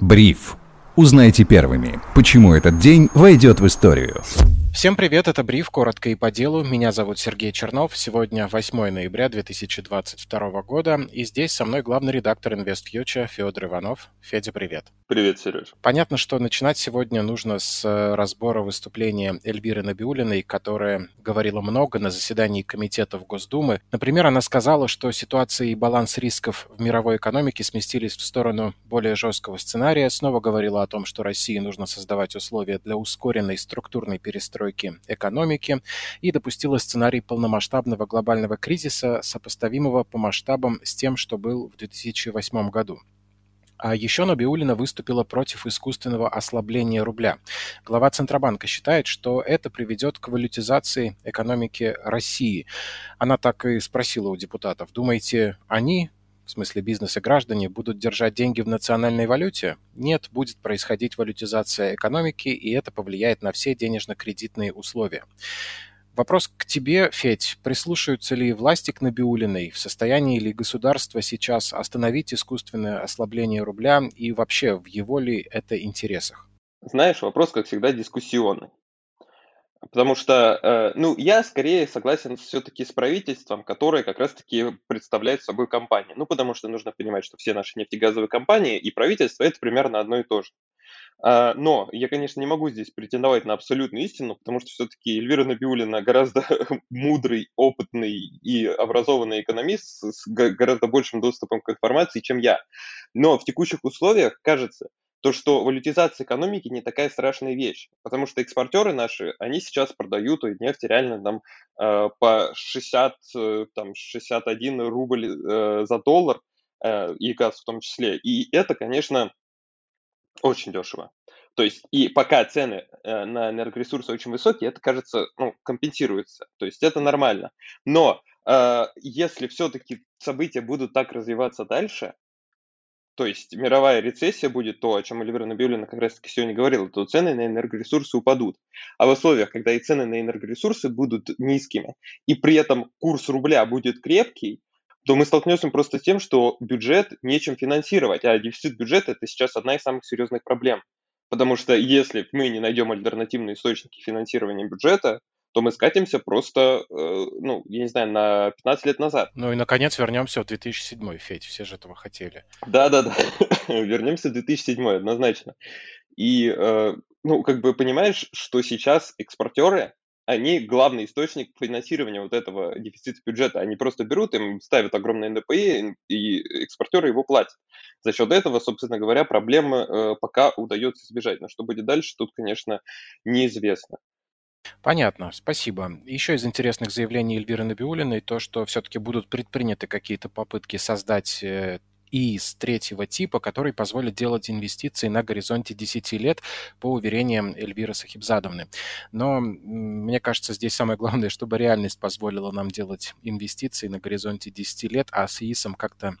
Бриф. Узнайте первыми, почему этот день войдет в историю. Всем привет, это Бриф, коротко и по делу. Меня зовут Сергей Чернов. Сегодня 8 ноября 2022 года, и здесь со мной главный редактор InvestFuture Федор Иванов. Федя, привет. Привет, Сереж. Понятно, что начинать сегодня нужно с э, разбора выступления Эльвиры Набиулиной, которая говорила много на заседании комитетов Госдумы. Например, она сказала, что ситуация и баланс рисков в мировой экономике сместились в сторону более жесткого сценария, снова говорила о том, что России нужно создавать условия для ускоренной структурной перестройки перестройки экономики и допустила сценарий полномасштабного глобального кризиса, сопоставимого по масштабам с тем, что был в 2008 году. А еще Набиулина выступила против искусственного ослабления рубля. Глава Центробанка считает, что это приведет к валютизации экономики России. Она так и спросила у депутатов, думаете, они, в смысле бизнес и граждане, будут держать деньги в национальной валюте? Нет, будет происходить валютизация экономики, и это повлияет на все денежно-кредитные условия. Вопрос к тебе, Федь. Прислушаются ли власти к Набиулиной? В состоянии ли государство сейчас остановить искусственное ослабление рубля? И вообще, в его ли это интересах? Знаешь, вопрос, как всегда, дискуссионный. Потому что, э, ну, я скорее согласен все-таки с правительством, которое как раз-таки представляет собой компании. Ну, потому что нужно понимать, что все наши нефтегазовые компании и правительство это примерно одно и то же. А, но я, конечно, не могу здесь претендовать на абсолютную истину, потому что все-таки Эльвира Набиулина гораздо мудрый, опытный и образованный экономист с гораздо большим доступом к информации, чем я. Но в текущих условиях кажется, то, что валютизация экономики не такая страшная вещь, потому что экспортеры наши, они сейчас продают нефть реально там э, по 60, э, там 61 рубль э, за доллар, и газ в том числе. И это, конечно, очень дешево. То есть и пока цены на энергоресурсы очень высокие, это, кажется, ну, компенсируется. То есть это нормально. Но если все-таки события будут так развиваться дальше, то есть мировая рецессия будет то, о чем Оливер Набиулина как раз таки сегодня говорила, то цены на энергоресурсы упадут. А в условиях, когда и цены на энергоресурсы будут низкими, и при этом курс рубля будет крепкий, то мы столкнемся просто с тем, что бюджет нечем финансировать, а дефицит бюджета – это сейчас одна из самых серьезных проблем. Потому что если мы не найдем альтернативные источники финансирования бюджета, то мы скатимся просто, э, ну, я не знаю, на 15 лет назад. Ну и, наконец, вернемся в 2007, Федь, все же этого хотели. Да-да-да, вернемся в 2007, однозначно. И, э, ну, как бы понимаешь, что сейчас экспортеры, они главный источник финансирования вот этого дефицита бюджета. Они просто берут, им ставят огромные НДПИ, и экспортеры его платят. За счет этого, собственно говоря, проблемы э, пока удается избежать. Но что будет дальше, тут, конечно, неизвестно. Понятно, спасибо. Еще из интересных заявлений Эльвиры Набиулиной то, что все-таки будут предприняты какие-то попытки создать э, ИИС третьего типа, который позволит делать инвестиции на горизонте 10 лет, по уверениям Эльвиры Сахибзадовны. Но мне кажется, здесь самое главное, чтобы реальность позволила нам делать инвестиции на горизонте 10 лет, а с ИИСом как-то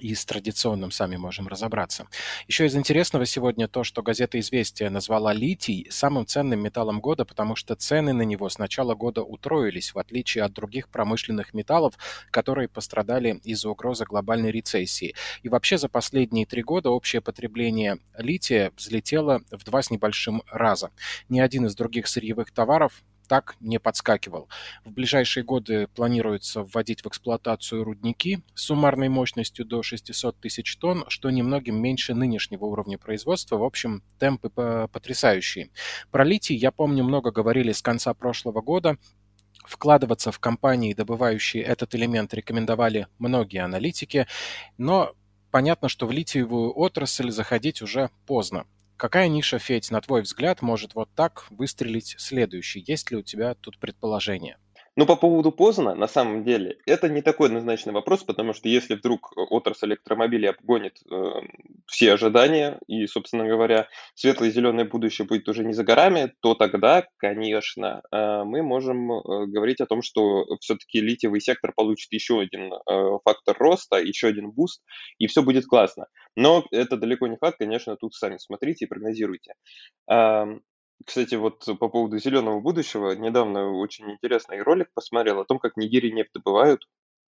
и с традиционным сами можем разобраться. Еще из интересного сегодня то, что газета «Известия» назвала литий самым ценным металлом года, потому что цены на него с начала года утроились, в отличие от других промышленных металлов, которые пострадали из-за угрозы глобальной рецессии. И вообще за последние три года общее потребление лития взлетело в два с небольшим раза. Ни один из других сырьевых товаров так не подскакивал. В ближайшие годы планируется вводить в эксплуатацию рудники с суммарной мощностью до 600 тысяч тонн, что немногим меньше нынешнего уровня производства. В общем, темпы потрясающие. Про литий, я помню, много говорили с конца прошлого года. Вкладываться в компании, добывающие этот элемент, рекомендовали многие аналитики, но понятно, что в литиевую отрасль заходить уже поздно. Какая ниша, Федь, на твой взгляд, может вот так выстрелить следующий? Есть ли у тебя тут предположение? Ну, по поводу поздно, на самом деле, это не такой однозначный вопрос, потому что если вдруг отрасль электромобилей обгонит э, все ожидания, и, собственно говоря, светлое зеленое будущее будет уже не за горами, то тогда, конечно, э, мы можем э, говорить о том, что все-таки литиевый сектор получит еще один э, фактор роста, еще один boost, и все будет классно. Но это далеко не факт, конечно, тут сами смотрите и прогнозируйте. Кстати, вот по поводу зеленого будущего, недавно очень интересный ролик посмотрел о том, как в Нигерии нефть добывают.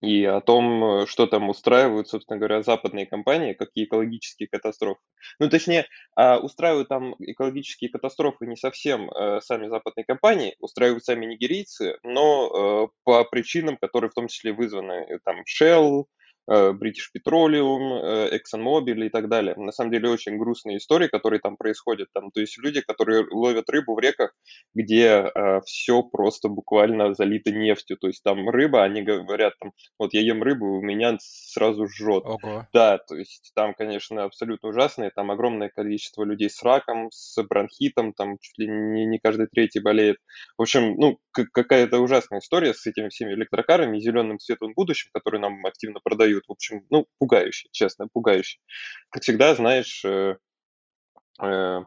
и о том, что там устраивают, собственно говоря, западные компании, какие экологические катастрофы. Ну, точнее, а, устраивают там экологические катастрофы не совсем э, сами западные компании, устраивают сами нигерийцы, но э, по причинам, которые в том числе вызваны э, там Shell, Э, British Petroleum, э, ExxonMobil и так далее. На самом деле очень грустные истории, которые там происходят. Там, то есть люди, которые ловят рыбу в реках, где э, все просто буквально залито нефтью. То есть там рыба, они говорят, там, вот я ем рыбу, у меня сразу жжет. Ого. Да, то есть там, конечно, абсолютно ужасные. Там огромное количество людей с раком, с бронхитом, там чуть ли не, не каждый третий болеет. В общем, ну, какая-то ужасная история с этими всеми электрокарами и зеленым светлым будущим, который нам активно продают дают. В общем, ну, пугающе, честно, пугающе. Как всегда, знаешь, э, э,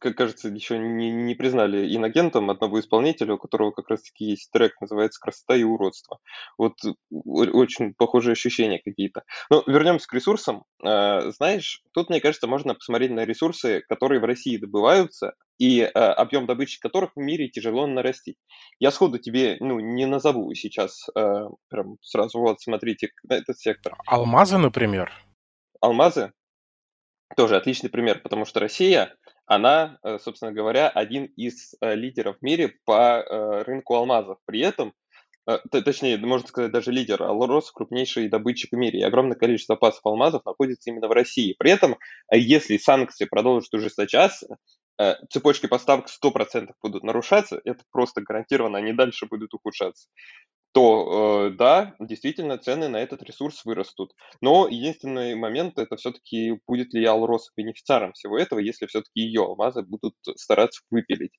как кажется, еще не, не признали иногентом одного исполнителя, у которого как раз-таки есть трек, называется «Красота и уродство». Вот очень похожие ощущения какие-то. Но вернемся к ресурсам. Э, знаешь, тут, мне кажется, можно посмотреть на ресурсы, которые в России добываются, и э, объем добычи которых в мире тяжело нарастить. Я сходу тебе ну, не назову сейчас э, прям сразу, вот, смотрите, этот сектор. Алмазы, например? Алмазы? Тоже отличный пример, потому что Россия она, э, собственно говоря, один из э, лидеров в мире по э, рынку алмазов. При этом, точнее, можно сказать, даже лидер, Алрос крупнейший добытчик в мире. И огромное количество запасов алмазов находится именно в России. При этом, если санкции продолжат ужесточаться, цепочки поставок 100% будут нарушаться, это просто гарантированно, они дальше будут ухудшаться то э, да, действительно цены на этот ресурс вырастут. Но единственный момент это все-таки будет ли Алрос бенефициаром всего этого, если все-таки ее алмазы будут стараться выпилить.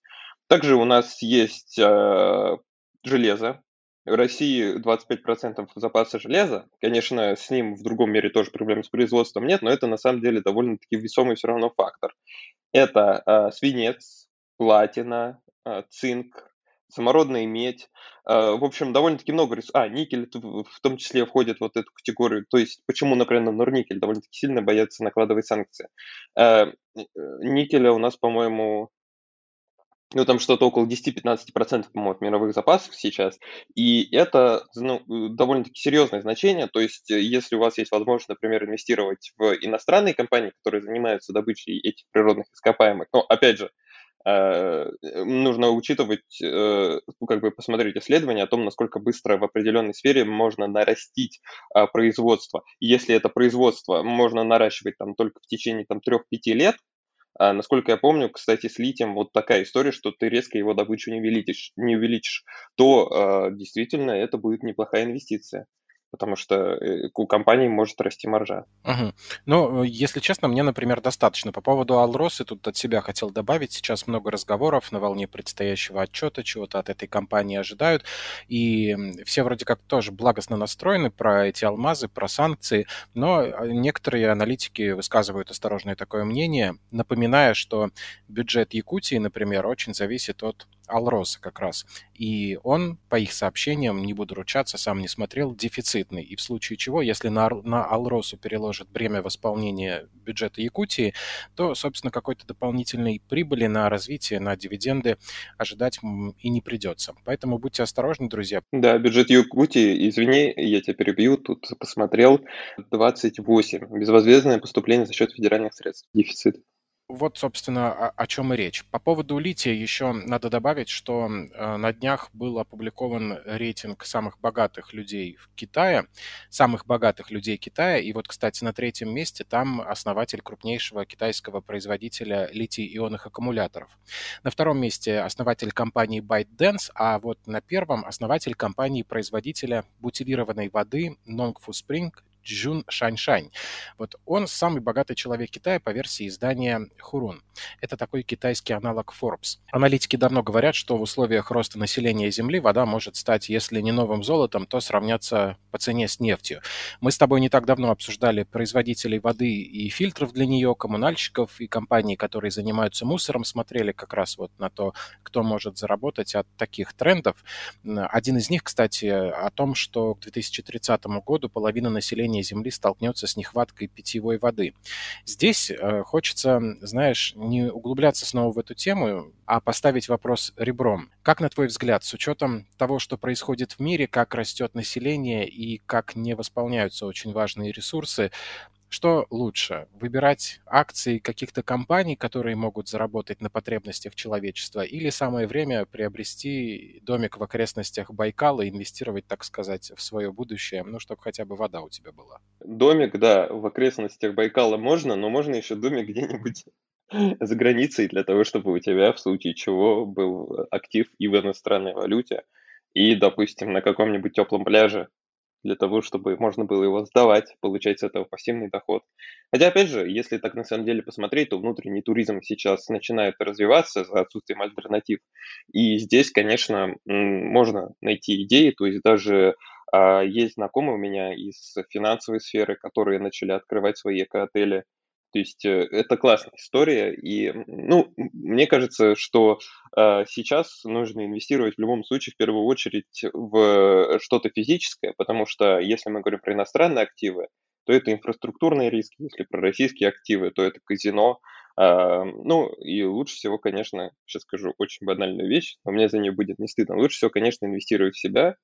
Также у нас есть э, железо. В России 25% запаса железа. Конечно, с ним в другом мире тоже проблем с производством нет, но это на самом деле довольно-таки весомый все равно фактор. Это э, свинец, платина, э, цинк, самородная медь. А, в общем, довольно-таки много ресурсов. А, никель в том числе входит вот эту категорию. То есть, почему, например, на Норникель довольно-таки сильно боятся накладывать санкции. А, э, никеля у нас, по-моему, ну, там что-то около 10-15%, по-моему, от мировых запасов сейчас. И это ну, довольно-таки серьезное значение. То есть, э, если у вас есть возможность, например, инвестировать в иностранные компании, которые занимаются добычей этих природных ископаемых, но, опять же, Э, нужно учитывать, э, ну, как бы посмотреть исследования о том, насколько быстро в определенной сфере можно нарастить а, производство. если это производство можно наращивать там только в течение там 3-5 лет, а, насколько я помню, кстати, с литием вот такая история, что ты резко его добычу не увеличишь, не увеличишь то а, действительно это будет неплохая инвестиция потому что э, у компании может расти маржа. Угу. Ну, если честно, мне, например, достаточно. По поводу Алросы тут от себя хотел добавить. Сейчас много разговоров на волне предстоящего отчета, чего-то от этой компании ожидают. И все вроде как тоже благостно настроены про эти алмазы, про санкции, но а, некоторые аналитики высказывают осторожное такое мнение, напоминая, что бюджет Якутии, например, очень зависит от Алроса как раз. И он, по их сообщениям, не буду ручаться, сам не смотрел, дефицитный. И в случае чего, если на, на Алросу переложат бремя восполнения бюджета Якутии, то, собственно, какой-то дополнительной прибыли на развитие, на дивиденды ожидать и не придется. Поэтому будьте осторожны, друзья. Да, бюджет Якутии, извини, я тебя перебью, тут посмотрел, 28. Безвозмездное поступление за счет федеральных средств. Дефицит. Вот, собственно, о, о чем и речь. По поводу лития еще надо добавить, что э, на днях был опубликован рейтинг самых богатых людей в Китае, самых богатых людей Китая. И вот, кстати, на третьем месте там основатель крупнейшего китайского производителя литий-ионных аккумуляторов. На втором месте основатель компании ByteDance, а вот на первом основатель компании-производителя бутилированной воды Nongfu Spring Джун Шаньшань. Вот он самый богатый человек Китая по версии издания Хурун. Это такой китайский аналог Forbes. Аналитики давно говорят, что в условиях роста населения Земли вода может стать, если не новым золотом, то сравняться по цене с нефтью. Мы с тобой не так давно обсуждали производителей воды и фильтров для нее, коммунальщиков и компаний, которые занимаются мусором, смотрели как раз вот на то, кто может заработать от таких трендов. Один из них, кстати, о том, что к 2030 году половина населения население Земли столкнется с нехваткой питьевой воды. Здесь э, хочется, знаешь, не углубляться снова в эту тему, а поставить вопрос ребром. Как, на твой взгляд, с учетом того, что происходит в мире, как растет население и как не восполняются очень важные ресурсы, что лучше? Выбирать акции каких-то компаний, которые могут заработать на потребностях человечества, или самое время приобрести домик в окрестностях Байкала и инвестировать, так сказать, в свое будущее, ну, чтобы хотя бы вода у тебя была? Домик, да, в окрестностях Байкала можно, но можно еще домик где-нибудь за границей для того, чтобы у тебя в случае чего был актив и в иностранной валюте, и, допустим, на каком-нибудь теплом пляже для того, чтобы можно было его сдавать, получать с этого пассивный доход. Хотя, опять же, если так на самом деле посмотреть, то внутренний туризм сейчас начинает развиваться за отсутствием альтернатив. И здесь, конечно, можно найти идеи, то есть даже а, есть знакомые у меня из финансовой сферы, которые начали открывать свои эко-отели, то есть э, это классная история, и, ну, мне кажется, что сейчас нужно инвестировать в любом случае в первую очередь в что-то физическое, потому что если мы говорим про иностранные активы, то это инфраструктурные риски, если про российские активы, то это казино. Э, ну, и лучше всего, конечно, сейчас скажу очень банальную вещь, но мне за нее будет не стыдно, лучше всего, конечно, инвестировать в себя,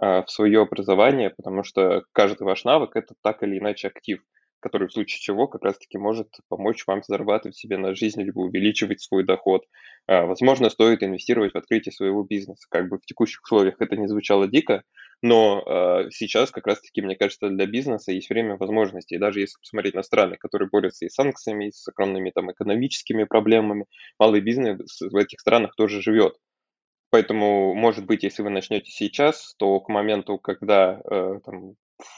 э, в свое образование, потому что каждый ваш навык – это так или иначе актив который в случае чего как раз-таки может помочь вам зарабатывать себе на жизнь, либо увеличивать свой доход. А, возможно, стоит инвестировать в открытие своего бизнеса. Как бы в текущих условиях это не звучало дико, но э, сейчас как раз-таки, мне кажется, для бизнеса есть время возможностей. Даже если посмотреть на страны, которые борются и с санкциями, и с огромными там экономическими проблемами, малый бизнес в этих странах тоже живет. Поэтому, может быть, если вы начнете сейчас, то к моменту, когда э, там,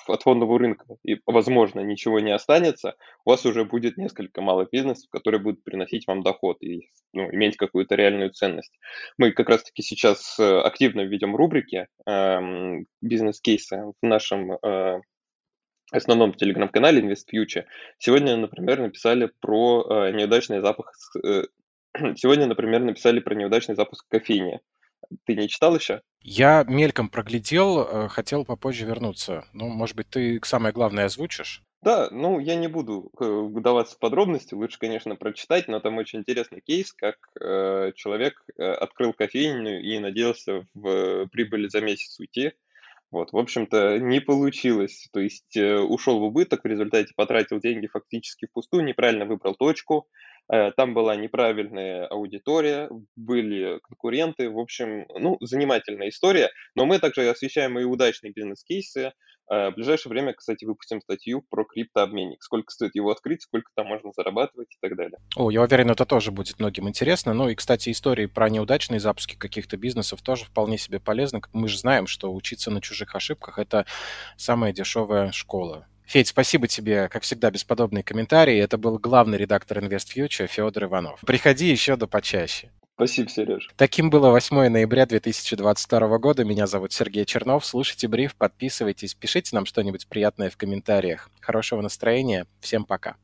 от фондового рынка и, возможно, ничего не останется, у вас уже будет несколько малых бизнесов, которые будут приносить вам доход и ну, иметь какую-то реальную ценность. Мы как раз-таки сейчас э, активно ведем рубрики э, бизнес-кейсы в нашем э, основном телеграм-канале InvestFuture. Сегодня, например, написали про э, неудачный запуск... Э, сегодня, например, написали про неудачный запуск кофейни. Ты не читал еще? Я мельком проглядел, э, хотел попозже вернуться. Ну, может быть, ты самое главное озвучишь? Да, ну я не буду э, вдаваться в подробности, лучше, конечно, прочитать, но там очень интересный кейс, как э, человек э, открыл кофейню и надеялся в э, прибыли за месяц уйти. Вот, в общем-то, не получилось. То есть э, ушел в убыток, в результате потратил деньги фактически впустую, неправильно выбрал точку, там была неправильная аудитория, были конкуренты. В общем, ну, занимательная история. Но мы также освещаем и удачные бизнес-кейсы. Э, в ближайшее время, кстати, выпустим статью про криптообменник. Сколько стоит его открыть, сколько там можно зарабатывать и так далее. О, я уверен, это тоже будет многим интересно. Ну и, кстати, истории про неудачные запуски каких-то бизнесов тоже вполне себе полезны. Мы же знаем, что учиться на чужих ошибках – это самая дешевая школа. Федь, спасибо тебе, как всегда, бесподобные комментарии. Это был главный редактор InvestFuture Федор Иванов. Приходи еще да почаще. Спасибо, Сереж. Таким было 8 ноября 2022 года. Меня зовут Сергей Чернов. Слушайте бриф, подписывайтесь, пишите нам что-нибудь приятное в комментариях. Хорошего настроения. Всем пока.